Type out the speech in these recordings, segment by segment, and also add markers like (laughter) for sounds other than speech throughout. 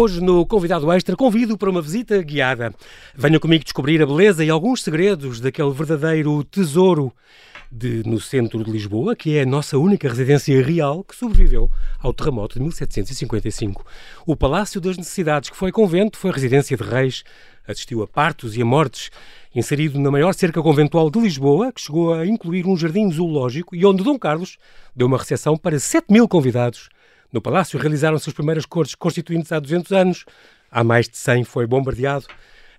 Hoje, no Convidado Extra, convido para uma visita guiada. Venha comigo descobrir a beleza e alguns segredos daquele verdadeiro tesouro de, no centro de Lisboa, que é a nossa única residência real que sobreviveu ao terremoto de 1755. O Palácio das Necessidades, que foi convento, foi residência de reis, assistiu a partos e a mortes, inserido na maior cerca conventual de Lisboa, que chegou a incluir um jardim zoológico e onde Dom Carlos deu uma recepção para 7 mil convidados no Palácio realizaram-se as primeiras cortes constituintes há 200 anos. Há mais de 100 foi bombardeado.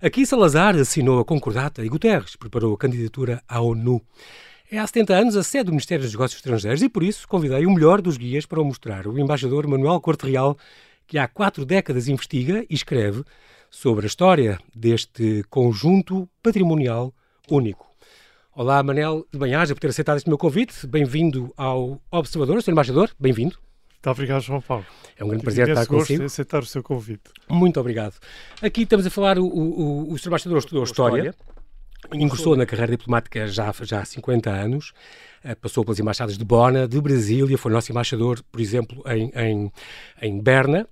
Aqui Salazar assinou a concordata e Guterres preparou a candidatura à ONU. É há 70 anos a sede do Ministério dos Negócios Estrangeiros e por isso convidei o melhor dos guias para o mostrar, o embaixador Manuel Corte Real, que há quatro décadas investiga e escreve sobre a história deste conjunto patrimonial único. Olá, Manel de Banhaja, por ter aceitado este meu convite. Bem-vindo ao Observador, Sr. Embaixador, bem-vindo. Muito obrigado, João Paulo. É um grande prazer estar consigo. Gosto aceitar o seu convite. Muito obrigado. Aqui estamos a falar, o, o. Embaixador estudou História, ingressou na carreira diplomática já, já há 50 anos, eh, passou pelas embaixadas de Bona, de Brasília, foi nosso embaixador, por exemplo, em, em, em Berna,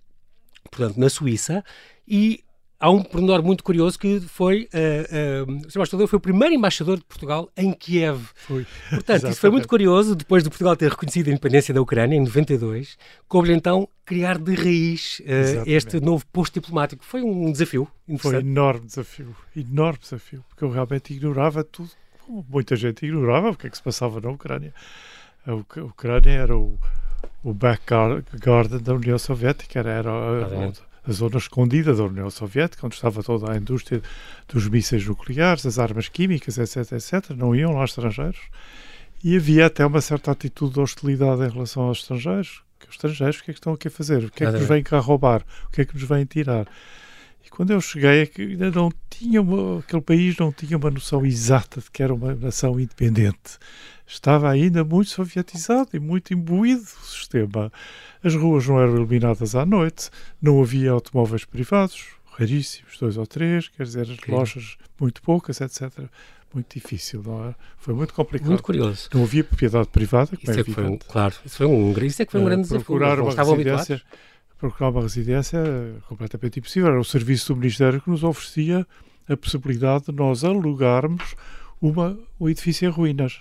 portanto, na Suíça, e há um pormenor muito curioso que foi uh, uh, o Sr. Foi o primeiro embaixador de Portugal em Kiev. Foi. Portanto, isso foi muito curioso, depois de Portugal ter reconhecido a independência da Ucrânia em 92, coube-lhe então criar de raiz uh, este novo posto diplomático. Foi um desafio Foi um enorme desafio, enorme desafio, porque eu realmente ignorava tudo, como muita gente ignorava o que é que se passava na Ucrânia. A Ucrânia era o, o back garden da União Soviética, era, era a zona escondida da União Soviética, onde estava toda a indústria dos mísseis nucleares, das armas químicas, etc, etc. Não iam lá estrangeiros. E havia até uma certa atitude de hostilidade em relação aos estrangeiros. Que os estrangeiros, o que é que estão aqui a fazer? O que é que nos vêm cá roubar? O que é que nos vêm tirar? E quando eu cheguei, é ainda não tinha uma, aquele país não tinha uma noção exata de que era uma nação independente. Estava ainda muito sovietizado e muito imbuído o sistema. As ruas não eram iluminadas à noite, não havia automóveis privados, raríssimos, dois ou três, quer dizer, as lojas muito poucas, etc. Muito difícil, não é? Foi muito complicado. Muito curioso. Não havia propriedade privada, como isso é, é que foi um, Claro, isso foi um, isso é que foi um grande desafio. Procurar uma residência, procurar uma residência completamente impossível. Era o serviço do Ministério que nos oferecia a possibilidade de nós alugarmos uma, um edifício em ruínas.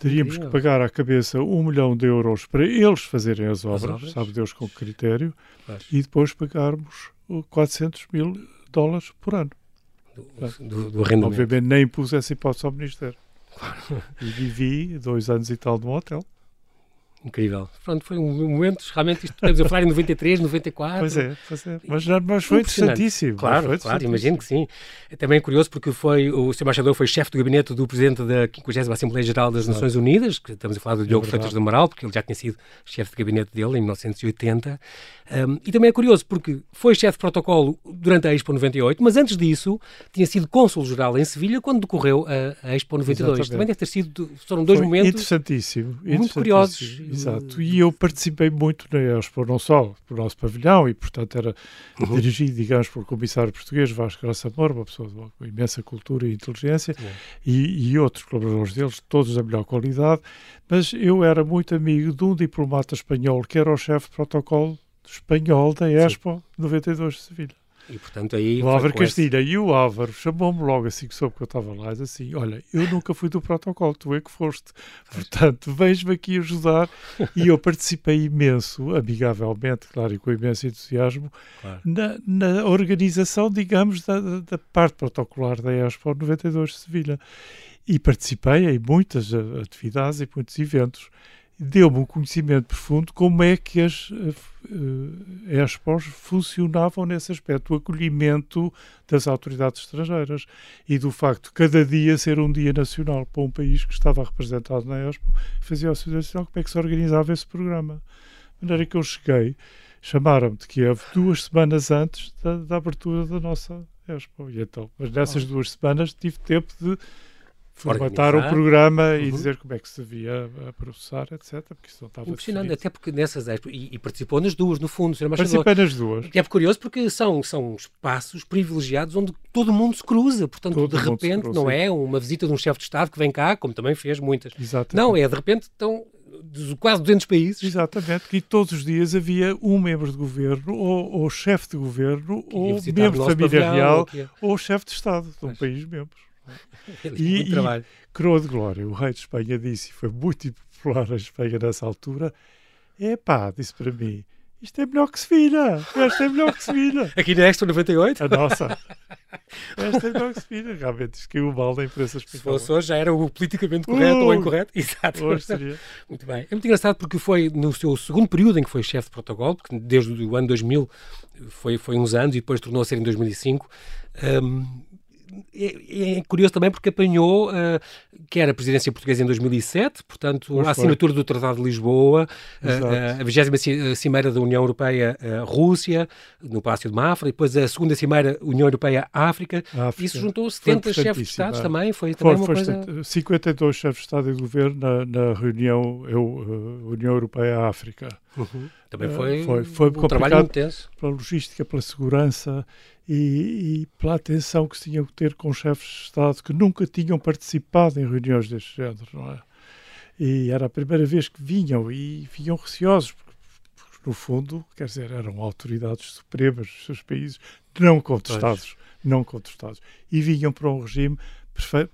Teríamos que pagar à cabeça um milhão de euros para eles fazerem as obras, as obras? sabe Deus com critério, e depois pagarmos 400 mil dólares por ano. Do, do, do arrendamento. Obviamente nem pus essa hipótese ao Ministério. Claro. E vivi dois anos e tal no hotel. Incrível. Pronto, foi um momento, realmente, isto estamos a falar em 93, 94. Pois é, pois é. Mas, mas foi interessantíssimo. Claro, foi claro, imagino que sim. É também curioso porque foi, o Sr. Embaixador foi chefe do gabinete do Presidente da 50 Assembleia Geral das Nações Unidas, que estamos a falar do é Diogo é Freitas do Amaral, porque ele já tinha sido chefe de gabinete dele em 1980. Um, e também é curioso porque foi chefe de protocolo durante a Expo 98, mas antes disso tinha sido cônsul-geral em Sevilha quando decorreu a, a Expo 92. Exatamente. Também deve ter sido, foram dois foi momentos interessantíssimo, muito interessantíssimo. curiosos. Exato, e eu participei muito na Expo, não só pelo nosso pavilhão, e portanto era uhum. dirigido, digamos, pelo comissário português Vasco Graça Moura, uma pessoa com imensa cultura e inteligência, e, e outros colaboradores deles, todos da melhor qualidade, mas eu era muito amigo de um diplomata espanhol que era o chefe de protocolo espanhol da Expo Sim. 92 de Sevilha. E portanto aí. O Álvaro Castilha esse... e o Álvaro chamou-me logo assim que soube que eu estava lá, disse assim: Olha, eu nunca fui do protocolo, tu é que foste. Portanto, vejo-me aqui ajudar. e eu participei imenso, amigavelmente, claro, e com imenso entusiasmo, claro. na, na, organização, digamos, da, da, parte protocolar da Expo 92 de Sevilha. E participei em muitas atividades e muitos eventos deu-me um conhecimento profundo como é que as uh, expos funcionavam nesse aspecto, o acolhimento das autoridades estrangeiras e do facto de cada dia ser um dia nacional para um país que estava representado na Expo, fazia o seu nacional, como é que se organizava esse programa. De maneira que eu cheguei, chamaram-me de Kiev duas semanas antes da, da abertura da nossa Expo. E então, mas nessas duas semanas tive tempo de formatar o programa uhum. e dizer como é que se devia processar, etc. Porque isso não estava Impressionante, definido. até porque nessas e, e, participou nas duas, no fundo. Participei nas duas. É curioso porque são, são espaços privilegiados onde todo mundo se cruza. Portanto, todo de repente, não é uma visita de um chefe de Estado que vem cá, como também fez muitas. Exatamente. Não, é de repente, de quase 200 países. Exatamente, que todos os dias havia um membro de governo, ou, ou chefe de governo, ou membro de família real, ou chefe de Estado de um país membro. (laughs) E, e Coroa de Glória, o rei de Espanha disse, e foi muito popular em Espanha nessa altura, é pá, disse para mim, isto é melhor que Sevilha. Esta é melhor que Sevilha. (laughs) Aqui na Extra 98? A nossa. (laughs) Esta é melhor que Sevilha. Realmente, isto caiu mal da imprensa espanhola. Se fosse hoje, já era o politicamente correto uh, ou incorreto. Exato. Hoje seria. Muito bem. É muito engraçado porque foi no seu segundo período em que foi chefe de protocolo, porque desde o ano 2000 foi, foi uns anos e depois tornou a ser em 2005. Um, é, é, curioso também porque apanhou uh, quer a presidência portuguesa em 2007, portanto, a assinatura do Tratado de Lisboa, uh, a 20 Cimeira da União Europeia-Rússia, no Palácio de Mafra, e depois a segunda Cimeira União Europeia-África. Isso juntou 70 chefes de Estado também, foi também foi, uma foi coisa... 52 chefes de Estado e de Governo na, na reunião eu, União Europeia-África. Uhum. Também foi, foi, foi um trabalho intenso. Pela logística, pela segurança e, e, pela atenção que se tinham que ter com chefes de Estado que nunca tinham participado em reuniões deste género, não é? E era a primeira vez que vinham e vinham receosos, porque, porque no fundo, quer dizer, eram autoridades supremas dos seus países, não contestados, pois. não contestados. E vinham para um regime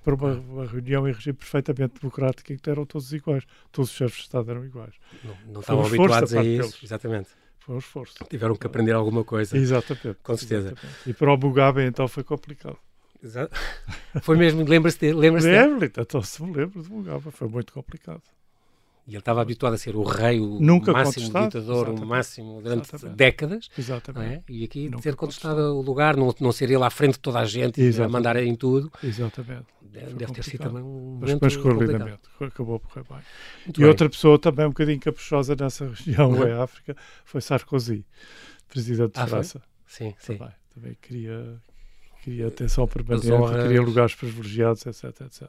para uma, uma, reunião em regime perfeitamente democrático em que eram todos iguais. Todos os chefes de Estado eram iguais. Não, não estavam habituados a isso, deles. exatamente. Foi um esforço. Tiveram que aprender alguma coisa. Exatamente. Com certeza. Exatamente. E para o Mugabe então foi complicado. Exato. (laughs) Foi mesmo, lembra-se lembra Lembro, então se me lembro de Mugabe, foi muito complicado. E ele estava habituado a ser o rei, o Nunca máximo ditador, Exatamente. o máximo durante Exatamente. décadas. Exatamente. É? E aqui Nunca ser contestado o lugar, não, não ser ele à frente de toda a gente e a mandar em tudo. Exatamente. Deve, deve ter sido também um Mas depois correu lindamente, acabou por bem. Muito e bem. outra pessoa também um bocadinho caprichosa nessa região, uhum. é África, foi Sarkozy, presidente de ah, França. Sim, sim. Também, também queria queria atenção permanente, honras... queria lugares privilegiados, etc, etc.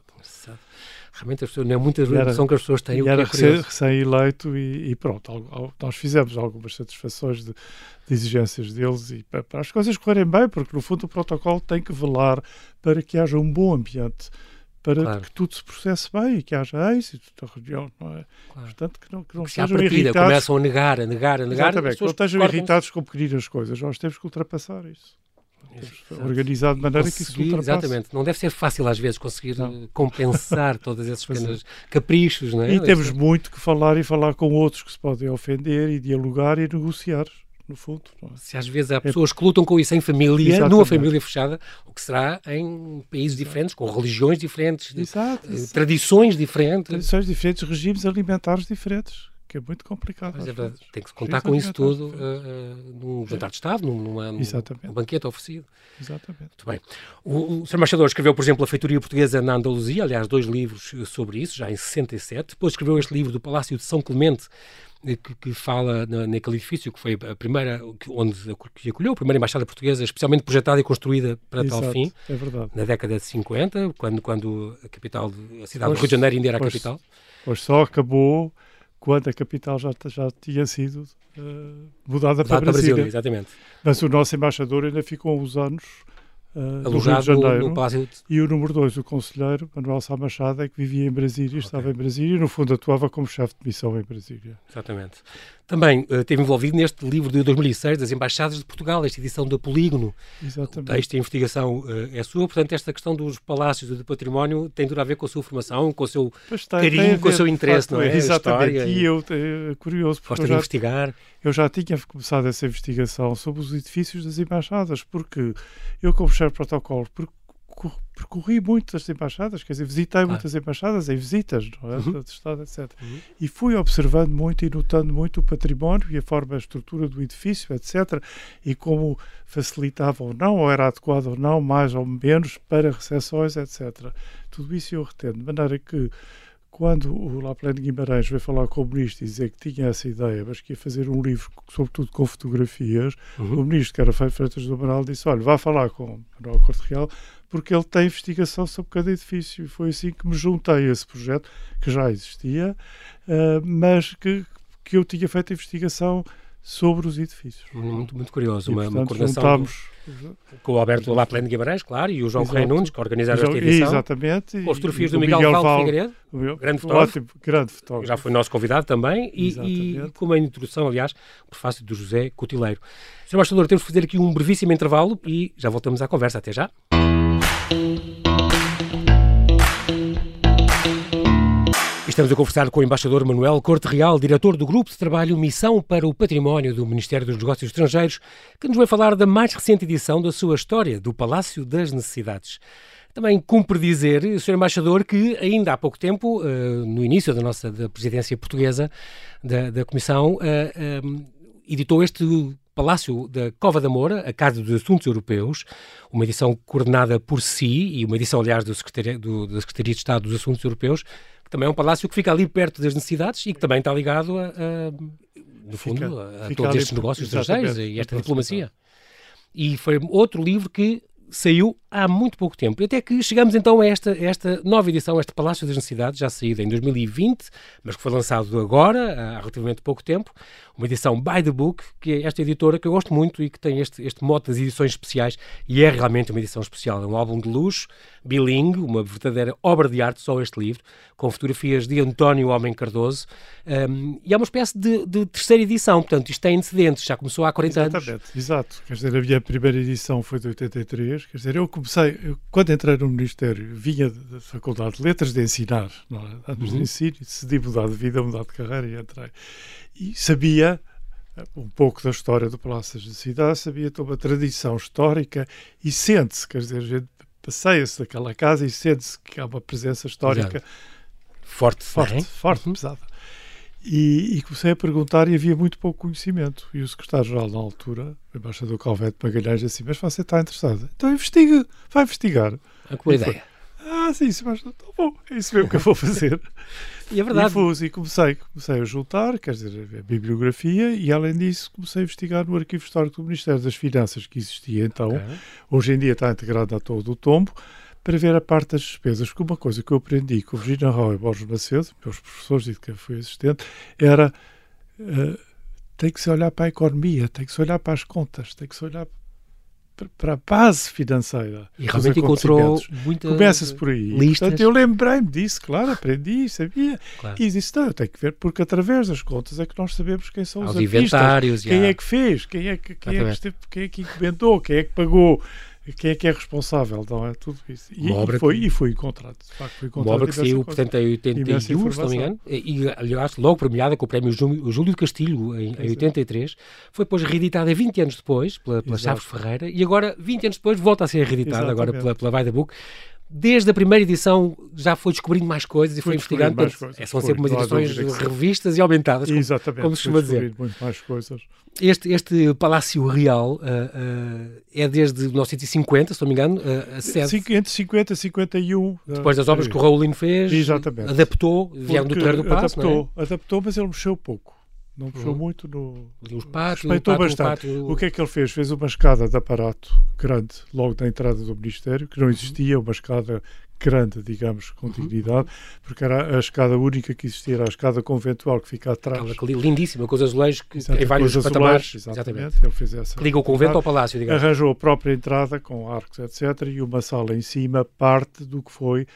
Realmente as pessoas, não é muita noção que as pessoas têm. E era é recém-eleito e, e, pronto, nós fizemos algumas satisfações de, de exigências deles e para, para, as coisas correrem bem, porque no fundo o protocolo tem que velar para que haja um bom ambiente para claro. que tudo se processe bem e que haja êxito da reunião, não é? Claro. Portanto, que não, que não que sejam partida, irritados. começam a negar, a negar, a negar. Exatamente, que não estejam irritados com pequenas coisas. Nós temos que ultrapassar isso organizado de maneira que isso ultrapasse. Exatamente. Não deve ser fácil às vezes conseguir não. compensar todos esses pequenos caprichos, não é? E temos muito que falar e falar com outros que se podem ofender e dialogar e negociar. No fundo, é? Se às vezes há é pessoas é... que lutam com isso em família, Exatamente. numa família fechada, o que será em países diferentes, com religiões diferentes, Exato. Eh, tradições diferentes. Tradições diferentes, regimes alimentares diferentes que é muito complicado. Mas é verdade, tem que contar com isso tudo uh, uh, num jantar de Estado, numa, num, num banquete oferecido. Exatamente. Muito bem. O, o Sr. Embaixador escreveu, por exemplo, A Feitoria Portuguesa na Andaluzia, aliás, dois livros sobre isso, já em 67. Depois escreveu este livro do Palácio de São Clemente, que, que, fala na, naquele edifício que foi a primeira, onde que acolheu a primeira embaixada portuguesa, especialmente projetada e construída para Exato, tal fim, é verdade. na década de 50, quando, quando a capital, a cidade pois, do Rio de Janeiro ainda era a capital. Pois só acabou quando a capital já, já tinha sido uh, mudada para, para Brasília. Exatamente. Mas o nosso embaixador ainda ficou uns anos uh, alojado no, Janeiro, no Palácio de... E o número dois, o conselheiro Manuel Sá Machado, é que vivia em Brasília, okay. estava em Brasília e no fundo atuava como chefe de missão em Brasília. Exatamente. Também uh, esteve envolvido neste livro de 2006 das Embaixadas de Portugal, esta edição da Polígono. Exatamente. O texto e a investigação uh, é sua, portanto esta questão dos palácios e do património tem tudo a ver com a sua formação, com o seu tem, carinho, tem com o seu interesse, facto, não é? Exatamente. E, eu, é curioso, porque eu já, investigar. eu já tinha começado essa investigação sobre os edifícios das embaixadas, porque eu como chefe de protocolo, porque percorri muitas embaixadas, quer dizer, visitei ah. muitas embaixadas em visitas, não é? Uhum. De Estado, etc. Uhum. E fui observando muito e notando muito o património e a forma, a estrutura do edifício, etc. E como facilitava ou não, ou era adequado ou não, mais ou menos, para recepções, etc. Tudo isso eu retendo, de maneira que quando o Laplane Guimarães veio falar com o ministro e dizer que tinha essa ideia, mas que ia fazer um livro, sobretudo com fotografias, uhum. o ministro, que era Freitas do Amaral, disse: Olha, vá falar com o Manuel Corte Real, porque ele tem investigação sobre cada edifício. E foi assim que me juntei a esse projeto, que já existia, uh, mas que, que eu tinha feito a investigação sobre os edifícios. Muito, muito curioso. E, uma, portanto, uma coordenação com o Alberto Laplane de Guimarães, claro, e o João Exato. Correia Nunes, que organizaram esta edição. Exatamente. Com as fotografias do o Miguel, Val Figueiredo, meu- grande fotógrafo. Ótimo, grande fotógrafo. já foi nosso convidado também, e, e com uma introdução, aliás, por fácil do José Cotileiro. Sr. Embaixador, temos de fazer aqui um brevíssimo intervalo e já voltamos à conversa. Até já. Estamos a conversar com o embaixador Manuel Corte Real, diretor do Grupo de Trabalho Missão para o Património do Ministério dos Negócios Estrangeiros, que nos vai falar da mais recente edição da sua história, do Palácio das Necessidades. Também cumpre dizer, Sr. Embaixador, que ainda há pouco tempo, eh, no início da nossa da presidência portuguesa da, da Comissão, eh, eh, editou este Palácio da Cova da Moura, a Casa dos Assuntos Europeus, uma edição coordenada por si e uma edição, aliás, do Secretaria, do, da Secretaria de Estado dos Assuntos Europeus, que também é um palácio que fica ali perto das necessidades e que também está ligado, a, a, no fundo, Fica- a, fica todos estes negócios estrangeiros e esta diplomacia. E foi outro livro que saiu há muito pouco tempo. Até que chegamos então a esta, a esta nova edição, a este Palácio das Necessidades, já saída em 2020, mas que foi lançado agora, há relativamente pouco tempo. Uma edição by the book, que é esta editora que eu gosto muito e que tem este, este mote das edições especiais, e é realmente uma edição especial. É um álbum de luxo, bilingue, uma verdadeira obra de arte, só este livro, com fotografias de António Homem Cardoso. Um, e é uma espécie de, de terceira edição, portanto, isto tem antecedentes, já começou há 40 anos. Exatamente, exato. Quer dizer, a minha primeira edição foi de 83. Quer dizer, eu comecei, eu, quando entrei no Ministério, vinha da Faculdade de Letras de ensinar, é? anos de Uhum. ensino, e decidi mudar de vida, mudar de carreira e entrei. E sabia eh, um pouco da história do Palácio das Necessidades, sabia toda uma tradição histórica e sente-se, quer dizer, a gente passeia-se daquela casa e sente-se que há uma presença histórica Forte, forte, não é? forte, Uhum. pesada. E, e comecei a perguntar e havia muito pouco conhecimento. E o secretário-geral na altura, o embaixador Calvete Magalhães, disse assim, mas você está interessado? Então investiga, vai investigar. Uma boa E foi. ideia. Ah, sim, sim, mas tá bom, é isso mesmo que eu vou fazer. (laughs) E é verdade. E fui, e comecei, comecei a juntar, quer dizer, a bibliografia, e além disso comecei a investigar no Arquivo Histórico do Ministério das Finanças, que existia então, Ok. hoje em dia está integrado na Torre do Tombo, para ver a parte das despesas. Porque uma coisa que eu aprendi com Virginia Rau e Borges Macedo, meus professores e de quem fui assistente, era eh, tem que se olhar para a economia, tem que se olhar para as contas, tem que se olhar para- a base financeira. E realmente encontrou muita. Começa-se por aí. listas. Portanto, eu lembrei-me disso, claro, aprendi, sabia. Claro. E disse, não, eu tenho que ver, porque através das contas é que nós sabemos quem são Aos os artistas, quem há- é que fez, quem é que, quem é que, esteve, quem é que encomendou, quem é que pagou, quem é que é responsável, não é? Tudo isso. E, Uma obra e foi, que- e foi encontrado. De facto, foi Uma encontrado obra que saiu, portanto, em Imensa 81, se não me engano, e, aliás, logo premiada com o prémio Júlio, Castilho, em, em Pois é. 83. Foi depois reeditada 20 anos depois, pela, pela. Chaves Ferreira, e agora, 20 anos depois, volta a ser reeditada, agora pela, pela Book. Desde a primeira edição já foi descobrindo mais coisas e foi, Foi investigando. portanto, coisas, é, são foi, sempre umas edições revistas e aumentadas. como- Exatamente. como se costuma dizer. muito mais coisas. Este, este Palácio Real ah, ah, é desde 1950, se não me engano, ah, a sede. Entre 50 e 51. Depois das obras que o Raulino fez, Exatamente. adaptou, vieram do Terreiro do Passo, é? adaptou, adaptou, mas ele mexeu pouco. Não mexeu Uhum. muito no. Os pátios, Respeitou o pátio, bastante. o O que é que ele fez? Fez uma escada de aparato grande logo na entrada do Ministério, que Uhum. não existia, uma escada grande, digamos, com dignidade, porque era a escada única que existia, era a escada conventual que fica atrás. Aquela que- lindíssima, com os azulejos que Exato, tem vários patamares. Exatamente. exatamente. Ele fez essa. Que liga o convento ao palácio, digamos. Arranjou a própria entrada com arcos, etc. E uma sala em cima, parte do que foi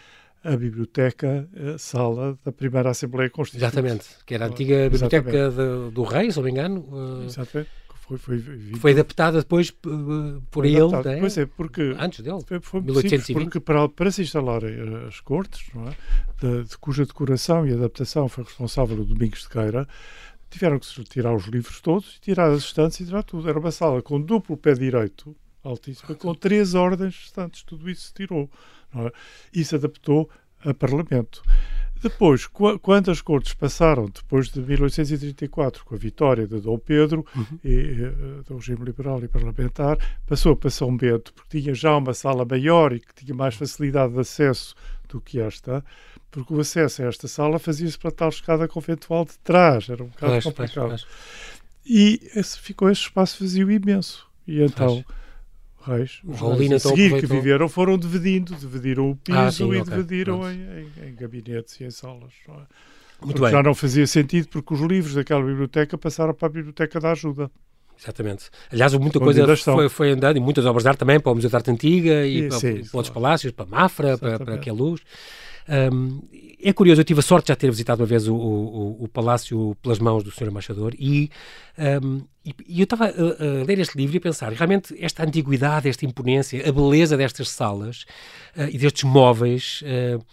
a biblioteca, a sala da primeira Assembleia Constituinte. Exatamente. Que era a antiga biblioteca do, do rei, se não me engano. uh, Exatamente. Foi, foi, foi adaptada depois uh, por ele, adaptado. não é? Pois é, porque antes dele. Foi, foi muito 1820. simples, porque para, para se instalarem as cortes, não é? de, de cuja decoração e adaptação foi responsável o Domingos de Queira, tiveram que se tirar os livros todos, tirar as estantes e tirar tudo. Era uma sala com duplo pé direito, altíssima, com três ordens estantes, tudo isso se tirou. É? Isso adaptou a Parlamento. Depois, qu- quando as cortes passaram, depois de 1834, com a vitória de Dom Pedro, Uhum. e, eh, do regime liberal e parlamentar, passou para São Bento, porque tinha já uma sala maior e que tinha mais facilidade de acesso do que esta, porque o acesso a esta sala fazia-se para tal escada conventual de trás, era um bocado Pois, pois, complicado. pois. E esse- ficou esse espaço vazio imenso. E então, reis, os reis a seguir que viveram, foram dividindo, dividiram o piso Ah, sim, e ok, dividiram em, em- em gabinetes e em salas. não é? Muito bem. Já não fazia sentido porque os livros daquela biblioteca passaram para a Biblioteca da Ajuda. Exatamente. Aliás, muita coisa foi, foi, andando, e muitas obras de arte também, para o Museu de Arte Antiga e, e para, sim, para, outros palácios, para Mafra, para, para Queluz. Um, é curioso, eu tive a sorte de já ter visitado uma vez o, o, o Palácio pelas mãos do Sr. Embaixador e, um, e, e, eu estava a, a, ler este livro e a pensar, realmente esta antiguidade, esta imponência, a beleza destas salas uh, e destes móveis... Uh,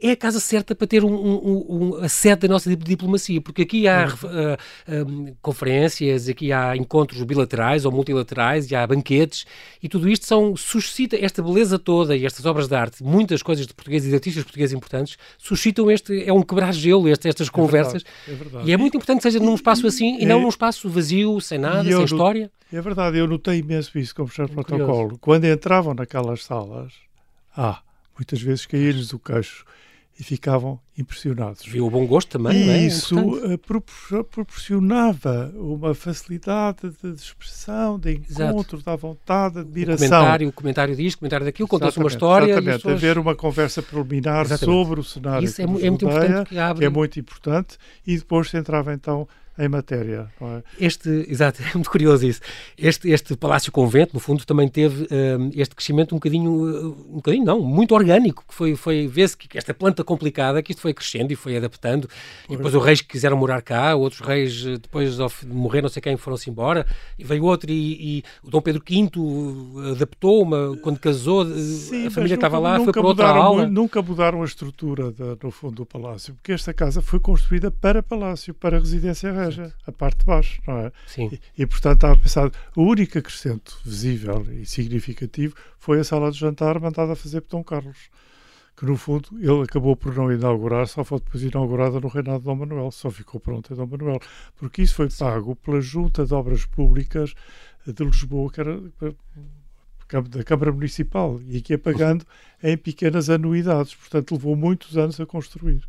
é a casa certa para ter um, um, um, a sede da nossa diplomacia, porque aqui há uh, conferências, aqui há encontros bilaterais ou multilaterais, e há banquetes, e tudo isto são, suscita esta beleza toda e estas obras de arte, muitas coisas de portugueses e de artistas portugueses importantes, suscitam este, é um quebrar-gelo, estas é conversas, verdade, é verdade. e é muito importante que seja num espaço assim e, e não num espaço vazio, sem nada, sem história. É verdade, eu notei imenso isso como chefe de protocolo. Quando entravam naquelas salas, ah, muitas vezes caía-lhes o queixo e ficavam impressionados. Viu o bom gosto também, e não é? isso uh, proporcionava uma facilidade de expressão, de encontro, Exato. da vontade, de admiração. O comentário, o comentário disto, o comentário daquilo, conta-se uma história. Exatamente, pessoas... haver uma conversa preliminar exatamente. sobre o cenário isso é, é, muito importante que, abre... que é muito importante e depois se entrava então em matéria. É? Este, (laughs) exato, é muito curioso isso. Este, este Palácio Convento, no fundo, também teve um, este crescimento um bocadinho, um bocadinho não, muito orgânico, que foi, foi vê-se que esta planta complicada, que isto foi crescendo e foi adaptando, e depois os reis que quiseram morar cá, outros reis eh, depois de morrer, não sei quem, foram-se embora, e veio outro e, e, o Dom Pedro V adaptou uma, quando casou, eh, Sim, a família estava lá, foi para outra aula. Nunca mudaram a estrutura no fundo do palácio, porque esta casa foi construída para palácio, para residência real a parte de baixo, não é? Sim. E, e, portanto estava pensado, o único acrescento visível e significativo foi a sala de jantar mandada a fazer por Dom Carlos, que no fundo ele acabou por não inaugurar, só foi depois inaugurada no reinado de Dom Manuel, só ficou pronta em Dom Manuel, porque isso foi pago pela Junta de Obras Públicas de Lisboa, que era da Câmara Municipal, e que ia pagando em pequenas anuidades, portanto levou muitos anos a construir.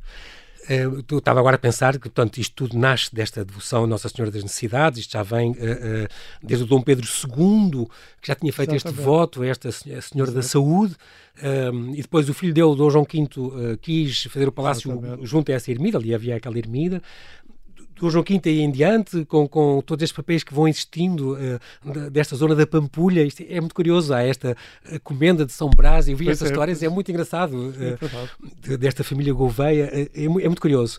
Uh, eu estava agora a pensar que, portanto, isto tudo nasce desta devoção a Nossa Senhora das Necessidades, isto já vem uh, uh, desde o Dom Pedro II, que já tinha feito Exatamente. este voto a esta Senhora Exato. da Saúde, e depois o filho dele, Dom João V, quis fazer o palácio Exatamente. junto a essa ermida, ali havia aquela ermida, do João V e em diante, com, com todos estes papéis que vão existindo uh, desta zona da Pampulha. Isto é muito curioso. Há esta comenda de São Brás. Eu vi pois estas é, histórias, pois... é muito engraçado. Uh, desta família Gouveia. É, é, muito curioso.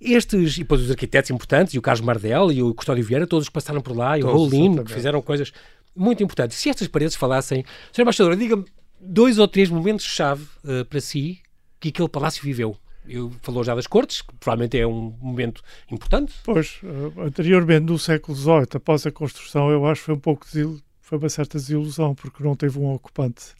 Estes, e depois os arquitetos importantes, e o Carlos Mardel e o Custódio Vieira, todos que passaram por lá, e o Rolino, que fizeram coisas muito importantes. Se estas paredes falassem, Sr. Embaixador, diga-me dois ou três momentos-chave uh, para si que aquele palácio viveu eu falou já das cortes, que provavelmente é um momento importante. Pois, uh, anteriormente, no século XVIII, após a construção, eu acho que foi um pouco foi uma certa desilusão, porque não teve um ocupante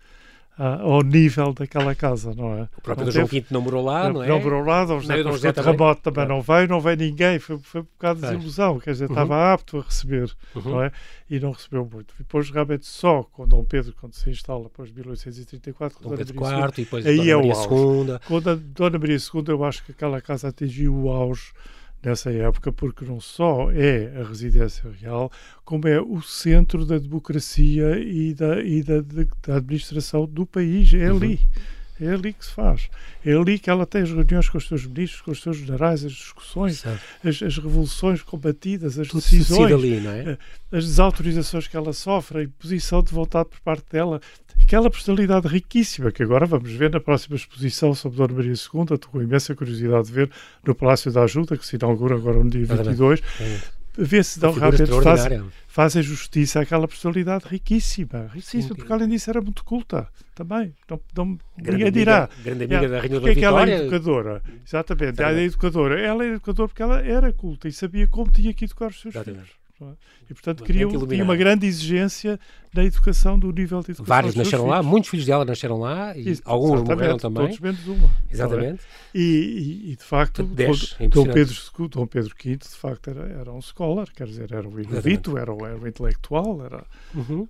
uh, ao nível daquela casa, não é? O próprio João V não morou lá, não, é? Não morou lá, o José, José terremoto também, também não veio, não veio ninguém, foi, foi um bocado de desilusão, quer dizer, uhum. estava apto a receber, uhum. não é? E não recebeu muito. E depois, realmente, só com Dom Pedro, quando se instala, depois de 1834, Dom Pedro IV, e depois aí Dona é Maria o auge. II. Quando a Dona Maria II, eu acho que aquela casa atingiu o auge nessa época, porque não só é a residência real, como é o centro da democracia e da, e da, da administração do país. É ali. Uhum. É ali que se faz. É ali que ela tem as reuniões com os seus ministros, com os seus generais, as discussões, as, as, revoluções combatidas, as Tudo decisões, ali, é? Eh, as desautorizações que ela sofre, a imposição de vontade por parte dela. Aquela personalidade riquíssima que agora vamos ver na próxima exposição sobre Dona Maria II, estou com imensa curiosidade de ver no Palácio da Ajuda, que se inaugura agora no dia 22. Ver se dão realmente fazem, fazem justiça àquela personalidade riquíssima, riquíssima, porque além disso era muito culta também. Não, não, ninguém dirá. Grande amiga é, da Rainha da é que ela é educadora. Exatamente, ela é educadora. Ela é educadora porque ela era culta e sabia como tinha que educar os seus Exatamente. filhos. É? E, portanto, queria, tinha uma grande exigência na educação, do nível de educação. Vários nasceram lá, filhos. muitos filhos dela nasceram lá e Isso, alguns morreram também. Todos menos uma. Exatamente. E, e, e, de facto, Dez, é Dom, Pedro, Dom Pedro V, de facto, era, era um scholar, quer dizer, era um erudito, era, era um intelectual. Era... Uhum.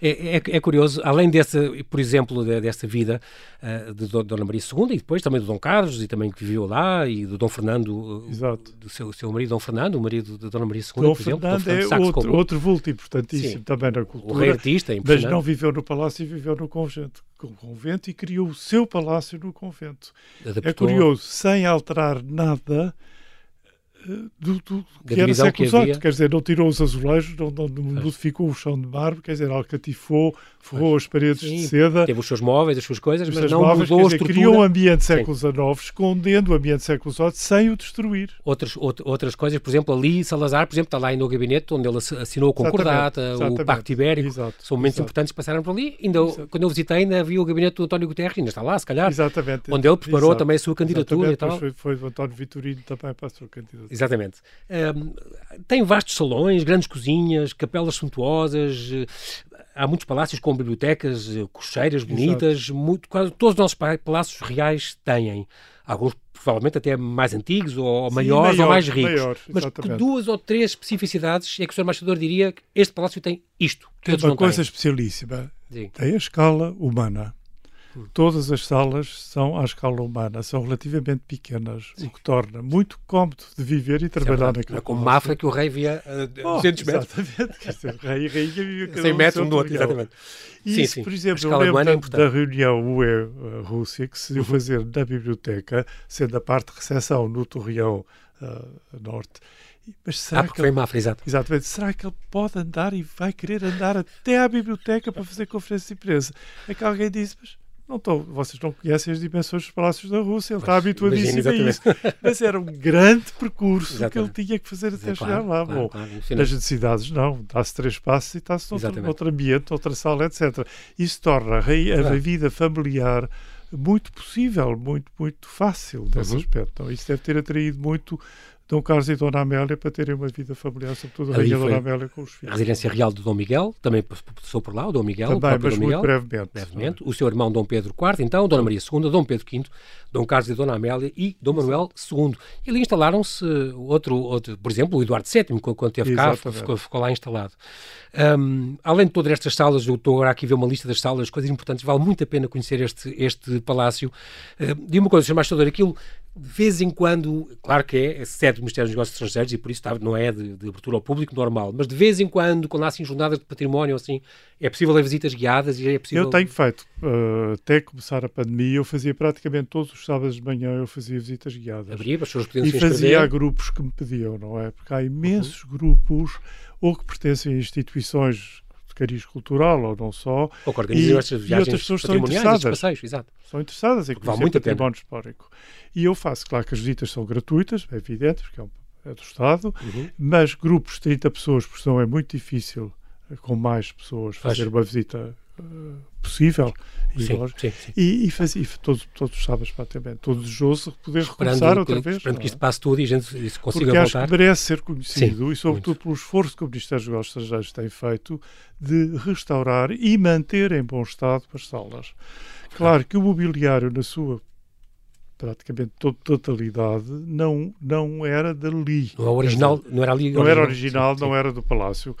É, é, é, curioso, além dessa, por exemplo, dessa vida uh, de Dona Maria II e depois também do Dom Carlos e também que viveu lá e do Dom Fernando, Exato. do seu, seu marido Dom Fernando, o marido de Dona Maria II, Dom por exemplo, Fernando, Fernando é outro, outro vulto importantíssimo Sim. também na cultura. O rei artista, é Mas não viveu no palácio e viveu no convento, convento e criou o seu palácio no convento. Adaptou. É curioso, sem alterar nada do, do que era século XVIII, quer dizer, não tirou os azulejos, não, não, não modificou o chão de mármore, quer dizer, alcatifou, forrou as paredes Sim, de seda. Teve os seus móveis, as suas coisas, mas não móveis, mudou a estrutura. Criou um ambiente século XIX, escondendo o ambiente século XVIII sem o destruir. Outras, outras coisas, por exemplo, ali Salazar, por exemplo, está lá no gabinete onde ele assinou a concordata, exatamente, o Pacto Ibérico, Exato, são momentos exato. importantes que passaram por ali. Ainda, quando eu visitei, ainda havia o gabinete do António Guterres, ainda está lá, se calhar, exatamente, onde ele preparou também a sua candidatura e tal. Foi, foi o António Vitorino também para a sua candidatura. Exatamente tem vastos salões, grandes cozinhas, capelas suntuosas, eh, há muitos palácios com bibliotecas, eh, cocheiras bonitas, muito, quase todos os nossos palácios reais têm. Alguns provavelmente até mais antigos, ou Sim, maiores, maior, ou mais ricos. Maior, Mas que duas ou três especificidades é que o Sr. Embaixador diria que este palácio tem isto. Tem uma coisa especialíssima. Sim. Tem a escala humana. Todas as salas são à escala humana, são relativamente pequenas, Sim. o que torna muito cómodo de viver e trabalhar é naquela. É como Mafra que o rei via a uh, 200 metros. Exatamente, o rei e rainha viviam cada 100 metros um do outro, exatamente. E sim, sim. por exemplo, eu lembro é da, reunião UE-Rússia que se uhum. fazer na biblioteca, sendo a parte de recepção no Torreão uh, Norte. Mas será ah, que ele, Mafra, exato. Exatamente. Será que ele pode andar e vai querer andar até à biblioteca para fazer conferência de imprensa? É que alguém disse, mas não tô, vocês não conhecem as dimensões dos palácios da Rússia, ele está habituadíssimo a isso. Mas era um grande percurso exatamente. que ele tinha que fazer até é, chegar claro, lá. Claro, Bom, claro, nas necessidades, não. Dá-se três passos e está-se noutro, outro ambiente, outra sala, etc. Isso torna a, a vida familiar muito possível, muito, muito fácil desse uhum. aspecto. Então, isso deve ter atraído muito Dom Carlos e Dona Amélia para terem uma vida familiar, sobretudo a Rainha Dona Amélia com os filhos. A residência real de Dom Miguel, também passou por lá, o Dom Miguel, também, o mas Dom Miguel, brevemente. brevemente o seu irmão Dom Pedro IV, então, Dona Maria II, Dom Pedro V, Dom Carlos e Dona Amélia e Dom Manuel II. E ali instalaram-se outro, outro, por exemplo, o Eduardo VII, quando esteve cá, ficou, ficou, lá instalado. Um, além de todas estas salas, eu estou agora aqui a ver uma lista das salas, coisas importantes, vale muito a pena conhecer este, este palácio. Uh, e uma coisa, Sr. Embaixador, aquilo de vez em quando, claro que é, é sede do Ministério dos Negócios Estrangeiros e por isso não é de, de, abertura ao público normal, mas de vez em quando, quando há assim jornadas de património assim, é possível visitas guiadas e é possível... Eu tenho feito, uh, até começar a pandemia, eu fazia praticamente todos os sábados de manhã, eu fazia visitas guiadas. Abria, as pessoas podiam E fazia a grupos que me pediam, não é? Porque há imensos uhum. grupos ou que pertencem a instituições de cariz cultural ou não só. Ou que e, estas viagens e outras pessoas são interessadas. Passeios, exato. São interessadas em conhecer património histórico. E eu faço, claro que as visitas são gratuitas, é evidente, porque é, um, é do Estado, uhum. mas grupos de 30 pessoas, por senão é muito difícil eh, com mais pessoas fazer uma visita possível e, sim, sim, sim. e, e, faz, e todos, todos os sábados praticamente, todo desejoso poder esperando recomeçar outra vez. Esperando que isto é? passe tudo e a gente se consiga Porque voltar. acho que merece ser conhecido e sobretudo muito. pelo esforço que o Ministério dos Negócios Estrangeiros tem feito de restaurar e manter em bom estado as salas. Claro que o mobiliário na sua praticamente toda totalidade não não era dali. Não, original, não era ali. Não original, era original, sim, não sim. era do Palácio.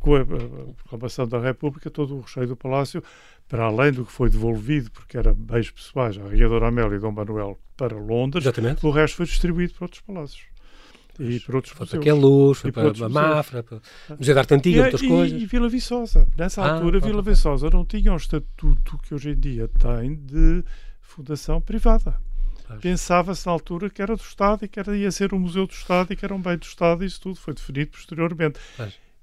Com a, proclamação da República, todo o recheio do Palácio para além do que foi devolvido, porque eram bens pessoais, a Rainha Amélia e Dom Manuel para Londres, Exatamente. o resto foi distribuído para outros palácios. E para outros foi para Queluz, foi para, para Mafra, para o Museu da Arte Antiga, e, outras e, coisas. E Vila Viçosa. Nessa ah, altura, Vila Viçosa não tinha o estatuto que hoje em dia tem de fundação privada. Pensava-se na altura que era do Estado e que era, ia ser um museu do Estado e que era um bem do Estado e isso tudo foi definido posteriormente.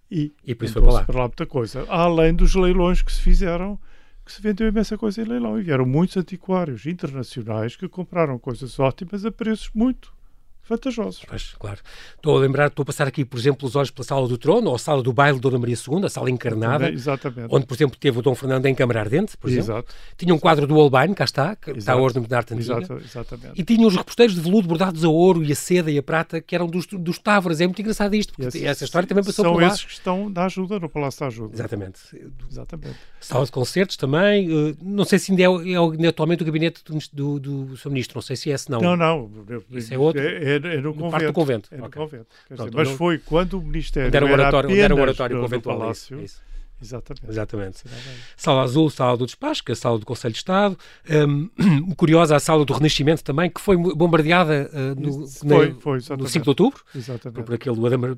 E, e por isso foi para lá. para lá muita coisa. Além dos leilões que se fizeram que se vendeu imensa coisa em leilão e vieram muitos antiquários internacionais que compraram coisas ótimas a preços muito vantajosos. Pois, claro. Estou a lembrar, estou a passar aqui, por exemplo, os olhos pela Sala do Trono, ou a Sala do Baile de Dona Maria II, a Sala encarnada, Também, exatamente. onde, por exemplo, teve o Dom Fernando em Câmara Ardente, por exemplo. Exato. Tinha um quadro do Holbein, cá está, que Exato. está hoje no Arte Antiga. Exato, exatamente. E tinha os reposteiros de veludo bordados a ouro e a seda e a prata, que eram dos, dos Távoras. É muito engraçado isto, porque essa história também passou por lá. São esses que estão da ajuda, no Palácio da Ajuda. Exatamente. Exatamente. Sala de concertos também. Uh, não sei se ainda é, é, atualmente o gabinete do, do, do Sr. Ministro, não sei se é esse, não. Não, não. Isso é outro. É, é, é no, convento convento. É no okay. convento. Pronto, dizer, mas não... foi quando o Ministério era o oratório, era o oratório conventual. Palácio, é isso, Exatamente. Exatamente. Sala Azul, Sala do Despacho, que é a Sala do Conselho de Estado. Um, curiosa a Sala do Renascimento também, que foi bombardeada uh, no, foi, na, foi, no 5 de Outubro. Exatamente. Por aquele,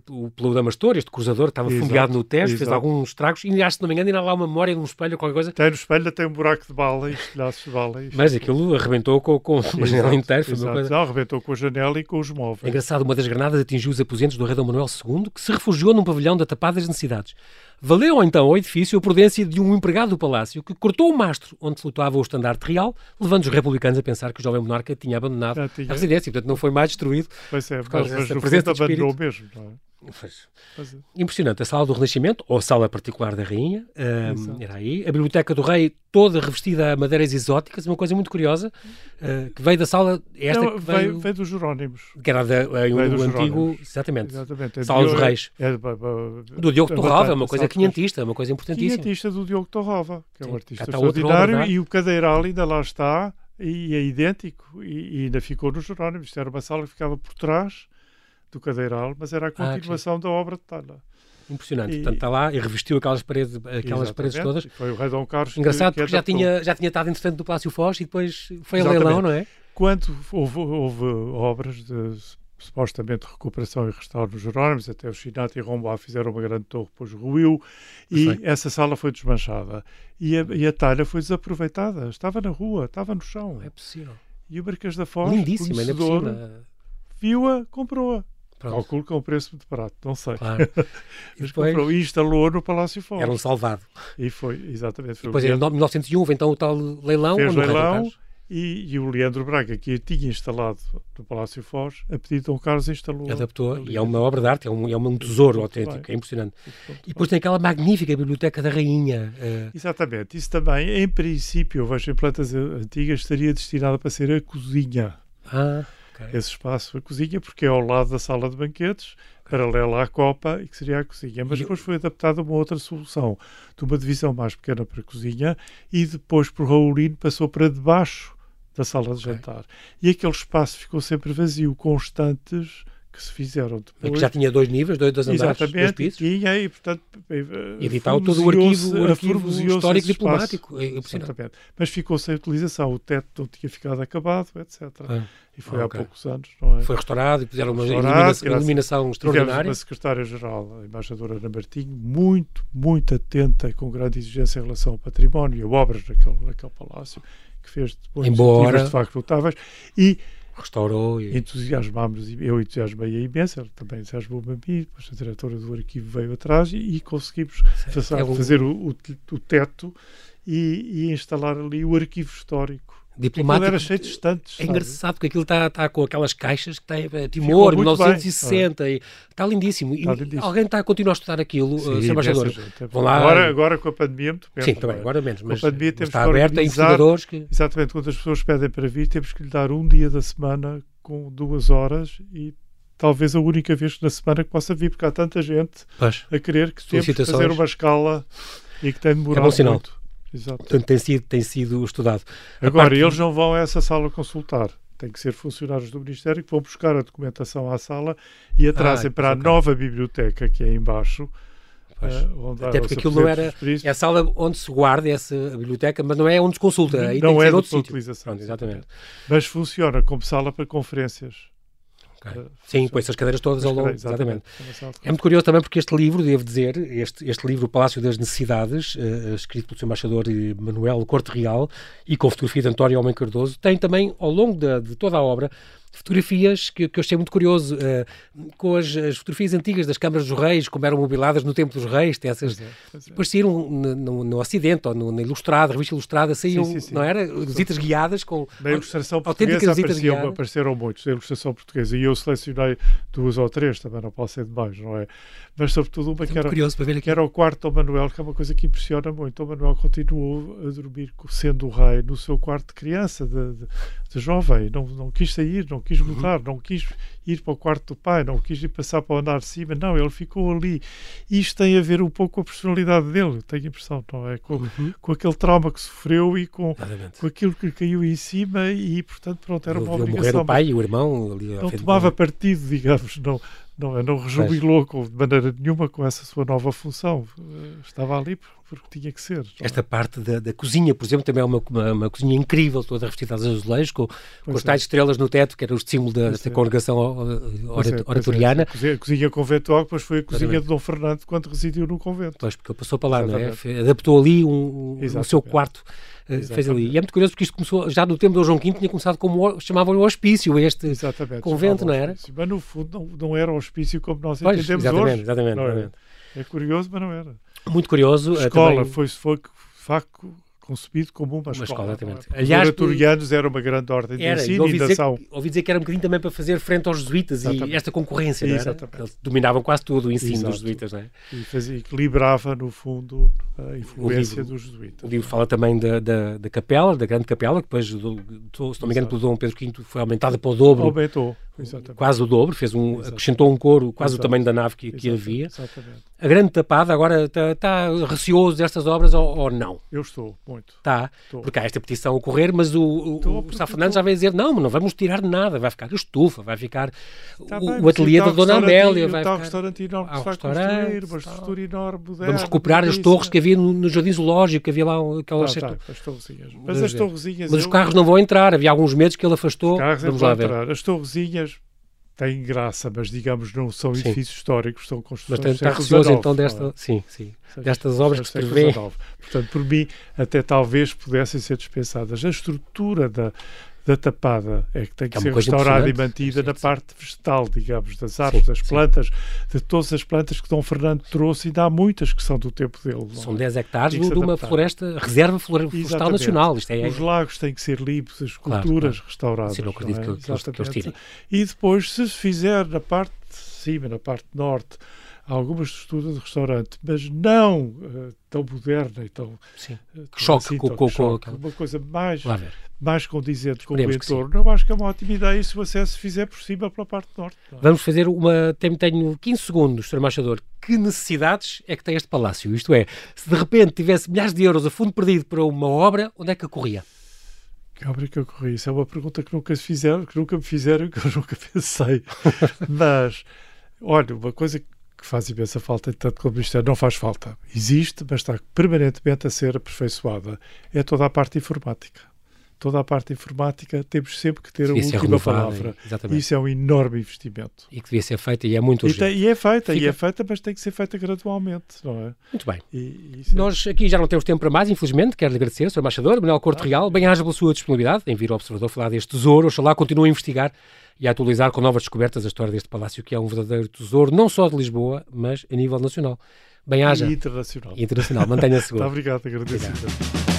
o, pelo Adamastor, este cruzador, estava Exato. fumegado no teste, fez alguns estragos. E acho, se não me engano, ainda há lá uma memória de um espelho ou qualquer coisa. Tem no espelho, tem um buraco de bala e estilhaços de bala. E... Mas aquilo arrebentou com, com a janela inteira. Foi uma coisa... Não, arrebentou com a janela e com os móveis. É engraçado, uma das granadas atingiu os aposentos do rei Dom Manuel II, que se refugiou num pavilhão da Tapada das Necessidades. Valeu então ao edifício a prudência de um empregado do palácio que cortou o mastro onde flutuava o estandarte real, levando os republicanos a pensar que o jovem monarca tinha abandonado tinha. a residência, portanto não foi mais destruído. Pois é, causa mas, mas presença de abandonou mesmo, não é? Impressionante. A sala do Renascimento, ou a sala particular da Rainha, um, era aí. A Biblioteca do Rei, toda revestida a madeiras exóticas, uma coisa muito curiosa, uh, que veio da sala. Esta Não, veio, veio, veio, dos Jerónimos. Que era da, uh, um, do antigo. Exatamente. exatamente. É sala dos Reis. É, do Diogo Torralva, é uma coisa quinhentista, uma coisa importantíssima. Quinhentista do Diogo Torralva, que é um artista extraordinário, e o cadeiral ainda lá está, e é idêntico, e, e ainda ficou nos Jerónimos. Isto era uma sala que ficava por trás do Cadeiral, mas era a ah, continuação ah, da obra de Tala. Impressionante. E, Portanto, está lá e revestiu aquelas paredes, aquelas paredes todas. Foi o Rei Dom Carlos. Engraçado que, porque já tinha, já tinha estado entretanto do Palácio Foz e depois foi exatamente. a leilão, não é? Quando houve, houve obras de supostamente recuperação e restauro dos Jerónimos, até o Chinati e Romboá fizeram uma grande torre, depois ruiu, e essa sala foi desmanchada. E a, e a talha foi desaproveitada, estava na rua, estava no chão. Não é possível. E o Marquês da Foz, Lindíssima, conhecedor, viu-a, comprou-a. Calculo que é um preço muito barato, não sei. Claro. (laughs) E Mas depois... comprou e instalou no Palácio Foz. Era um salvado. E foi, exatamente. Foi depois, em 1901, então o tal leilão. Fez leilão e, e, o Leandro Braga, que tinha instalado no Palácio Foz, a pedido de Dom Carlos, instalou. Adaptou, e é uma obra de arte, é um, é um tesouro autêntico, é impressionante. E depois tem aquela magnífica Biblioteca da Rainha. Uh... Exatamente, isso também, em princípio, eu vejo em plantas antigas, estaria destinada para ser a cozinha. Ah okay. esse espaço, a cozinha, porque é ao lado da sala de banquetes, paralela à copa, e que seria a cozinha. Mas depois foi adaptada uma outra solução, de uma divisão mais pequena para a cozinha, e depois, por Raulino, passou para debaixo da sala de jantar. Okay. E aquele espaço ficou sempre vazio, com estantes que se fizeram depois. Que já tinha dois níveis, dois, dois andares, dois pisos. Tinha, e portanto... Editava todo o arquivo, o arquivo histórico diplomático. É Exatamente. Mas ficou sem utilização, o teto não tinha ficado acabado, etc. Ah, e foi okay. há poucos anos, não é? Foi restaurado e fizeram uma iluminação, iluminação extraordinária. uma secretária-geral, a embaixadora Ana Martinho, muito, muito atenta e com grande exigência em relação ao património e a obras daquele, daquele palácio, que fez depois Embora... de facto notáveis. E restaurou e... entusiasmámos, eu entusiasmei a imensa, também entusiasmou-me a mim, depois a diretora do arquivo veio atrás e, e conseguimos fazer, é fazer o, o, o, teto e, e, instalar ali o arquivo histórico diplomático. era cheio de estantes. É engraçado porque aquilo está tá com aquelas caixas que tem eh, Timor, 1960, bem. e está lindíssimo. Está lindíssimo. alguém está a continuar a estudar aquilo, Sim, uh, embaixador. Vão lá. Agora, agora com a pandemia, muito Sim, também, agora menos. Mas, com a pandemia temos está aberta a investigadores que. Exatamente, quando as pessoas pedem para vir, temos que lhe dar um dia da semana com duas horas e talvez a única vez na semana que possa vir, porque há tanta gente pois. a querer que temos que fazer uma escala e que tem demorado é muito. Exato. Portanto, tem sido, tem sido estudado. Agora, parte... eles não vão a essa sala consultar. Tem que ser funcionários do Ministério que vão buscar a documentação à sala e a trazem ah, para a nova biblioteca que é embaixo. Uh, Até porque aquilo não era. É a sala onde se guarda essa biblioteca, mas não é onde se consulta. Aí não é de utilização. Pronto, exatamente. Mas funciona como sala para conferências. Okay. Sim, com essas cadeiras todas ao longo. Exatamente. exatamente. É muito curioso também porque este livro, devo dizer, este, este livro, O Palácio das Necessidades, uh, escrito pelo seu embaixador Manuel Corte Real e com fotografia de António Homem Cardoso, tem também, ao longo de toda a obra, fotografias que, que eu achei muito curioso, uh, com as, as, fotografias antigas das câmaras dos reis, como eram mobiladas no tempo dos reis, tem essas, é, depois saíram no, no, no Ocidente, ou no, na Ilustrada, revista Ilustrada, saíam, sim, sim, sim. não era? Visitas guiadas com Na ilustração portuguesa apareciam, apareceram muitos, a ilustração portuguesa, e eu selecionei duas ou três, também não posso ser demais, não é? Mas sobretudo uma que era, que era o quarto Dom Manuel, que é uma coisa que impressiona muito. O Manuel continuou a dormir sendo o rei no seu quarto de criança, de, de, de jovem, não, não quis sair, não quis mudar, não quis ir para o quarto do pai, não quis ir passar para o andar de cima, não, ele ficou ali. Isto tem a ver um pouco com a personalidade dele, tenho a impressão, não é? Com, uhum. com aquele trauma que sofreu e com, com aquilo que caiu em cima e, portanto, pronto, era uma obrigação. Morrer o pai e o irmão. Ali, não tomava partido, digamos, não, não, não rejubilou com, de maneira nenhuma com essa sua nova função. Uh, estava ali porque tinha que ser. Esta parte da, da, cozinha, por exemplo, também é uma, uma, uma cozinha incrível, toda revestida de azulejos, com, com as tais estrelas no teto, que era o símbolo da, desta é. congregação orat, é, oratoriana. É. A cozinha conventual depois foi a cozinha Exatamente. de Dom Fernando quando residiu no convento. Pois, porque ele passou para lá, Exatamente. não é? Adaptou ali um, o seu quarto. Eh, fez ali. E é muito curioso porque isto começou, já no tempo do João V, tinha começado como chamavam-lhe hospício, este exatamente, convento, não era? Mas no fundo não, não era hospício como nós pois, entendemos exatamente, hoje. Exatamente, exatamente. É curioso, mas não era. Muito curioso. A escola também... foi, foi, facto, concebido como uma, uma escola. escola é? Aliás, Os oratorianos era uma grande ordem de era, ensino e, ouvi dizer, ouvi dizer que era um bocadinho também para fazer frente aos jesuítas exatamente. e esta concorrência, não era? Eles dominavam quase tudo o ensino Exato. dos jesuítas, não é? E fazia, equilibrava, no fundo, a influência livro, dos jesuítas. O livro fala também da, da, da, capela, da grande capela, que depois, do, do, se não me engano, pelo Dom Pedro V foi aumentada para o dobro. Aumentou, exatamente. Quase o dobro, fez um, acrescentou um coro quase Exato. o tamanho da nave que, que havia. Exatamente. A grande tapada agora está, está receoso destas obras ou, ou, não? Eu estou, muito. Está, porque há esta petição a ocorrer, mas o, o, o Sá Fernandes já vai dizer, não, não vamos tirar nada, vai ficar estufa, vai ficar tá o, bem, o ateliê da Dona Amélia. Vai ficar, restaurante enorme que vai construir, uma estrutura enorme moderna. Vamos recuperar as torres que havia no, no Jardim Zoológico, que havia lá aquelas... Ah, tá, as torrezinhas. Mas as torrezinhas... Mas os carros não vão entrar, havia alguns medos que ele afastou. Os carros vamos lá ver. entrar. As torrezinhas têm graça, mas digamos não são sim. edifícios históricos, são construções Mas está receoso então desta, é? sim, sim, destas obras que se prevê. Portanto, por mim, até talvez pudessem ser dispensadas. A estrutura da, da tapada é que tem que é ser restaurada e mantida na parte vegetal, digamos, das árvores, sim, das plantas, sim. de todas as plantas que Dom Fernando trouxe, ainda há muitas que são do tempo dele. São 10 é? hectares de uma floresta, reserva florestal nacional. Isto é... Os lagos têm que ser limpos, as culturas claro, restauradas. Sim, não acredito não é? que, que, que eles tirem. E depois, se se fizer na parte de cima, na parte norte, alguma estrutura de restaurante, mas não uh, tão moderna e tão. Sim. Uh, choque assim, com, com, choque, com, Uma coisa mais, mais condizente com o entorno. Eu acho que é uma ótima ideia se o acesso se fizer por cima pela parte norte. É? Vamos fazer uma. Tenho, tenho 15 segundos, Sr. Embaixador. Que necessidades é que tem este palácio? Isto é, se de repente tivesse milhares de euros a fundo perdido para uma obra, onde é que corria? Que obra que ocorria? Isso é uma pergunta que nunca fizeram, que nunca me fizeram e (laughs) que eu nunca pensei. Mas, olha, uma coisa que que faz imensa falta, tanto como o Ministério não faz falta. Existe, mas está permanentemente a ser aperfeiçoada. É toda a parte informática. Toda a parte informática temos sempre que ter devia a última palavra. Exatamente. Isso é um enorme investimento. E que devia ser feita e é muito urgente. E, tem, e é feita, Fica... e é feita, mas tem que ser feita gradualmente, não é? Muito bem. E, é Nós aqui já não temos tempo para mais, infelizmente. Quero lhe agradecer, Sr. Embaixador, Manuel Corte ah, Real, bem-aja pela sua disponibilidade em vir ao Observador falar deste tesouro. Oxalá continue a investigar e a atualizar com novas descobertas a história deste palácio, que é um verdadeiro tesouro, não só de Lisboa, mas a nível nacional. Bem-haja. E internacional. Internacional, mantenha-se (laughs) seguro. Muito obrigado, agradeço.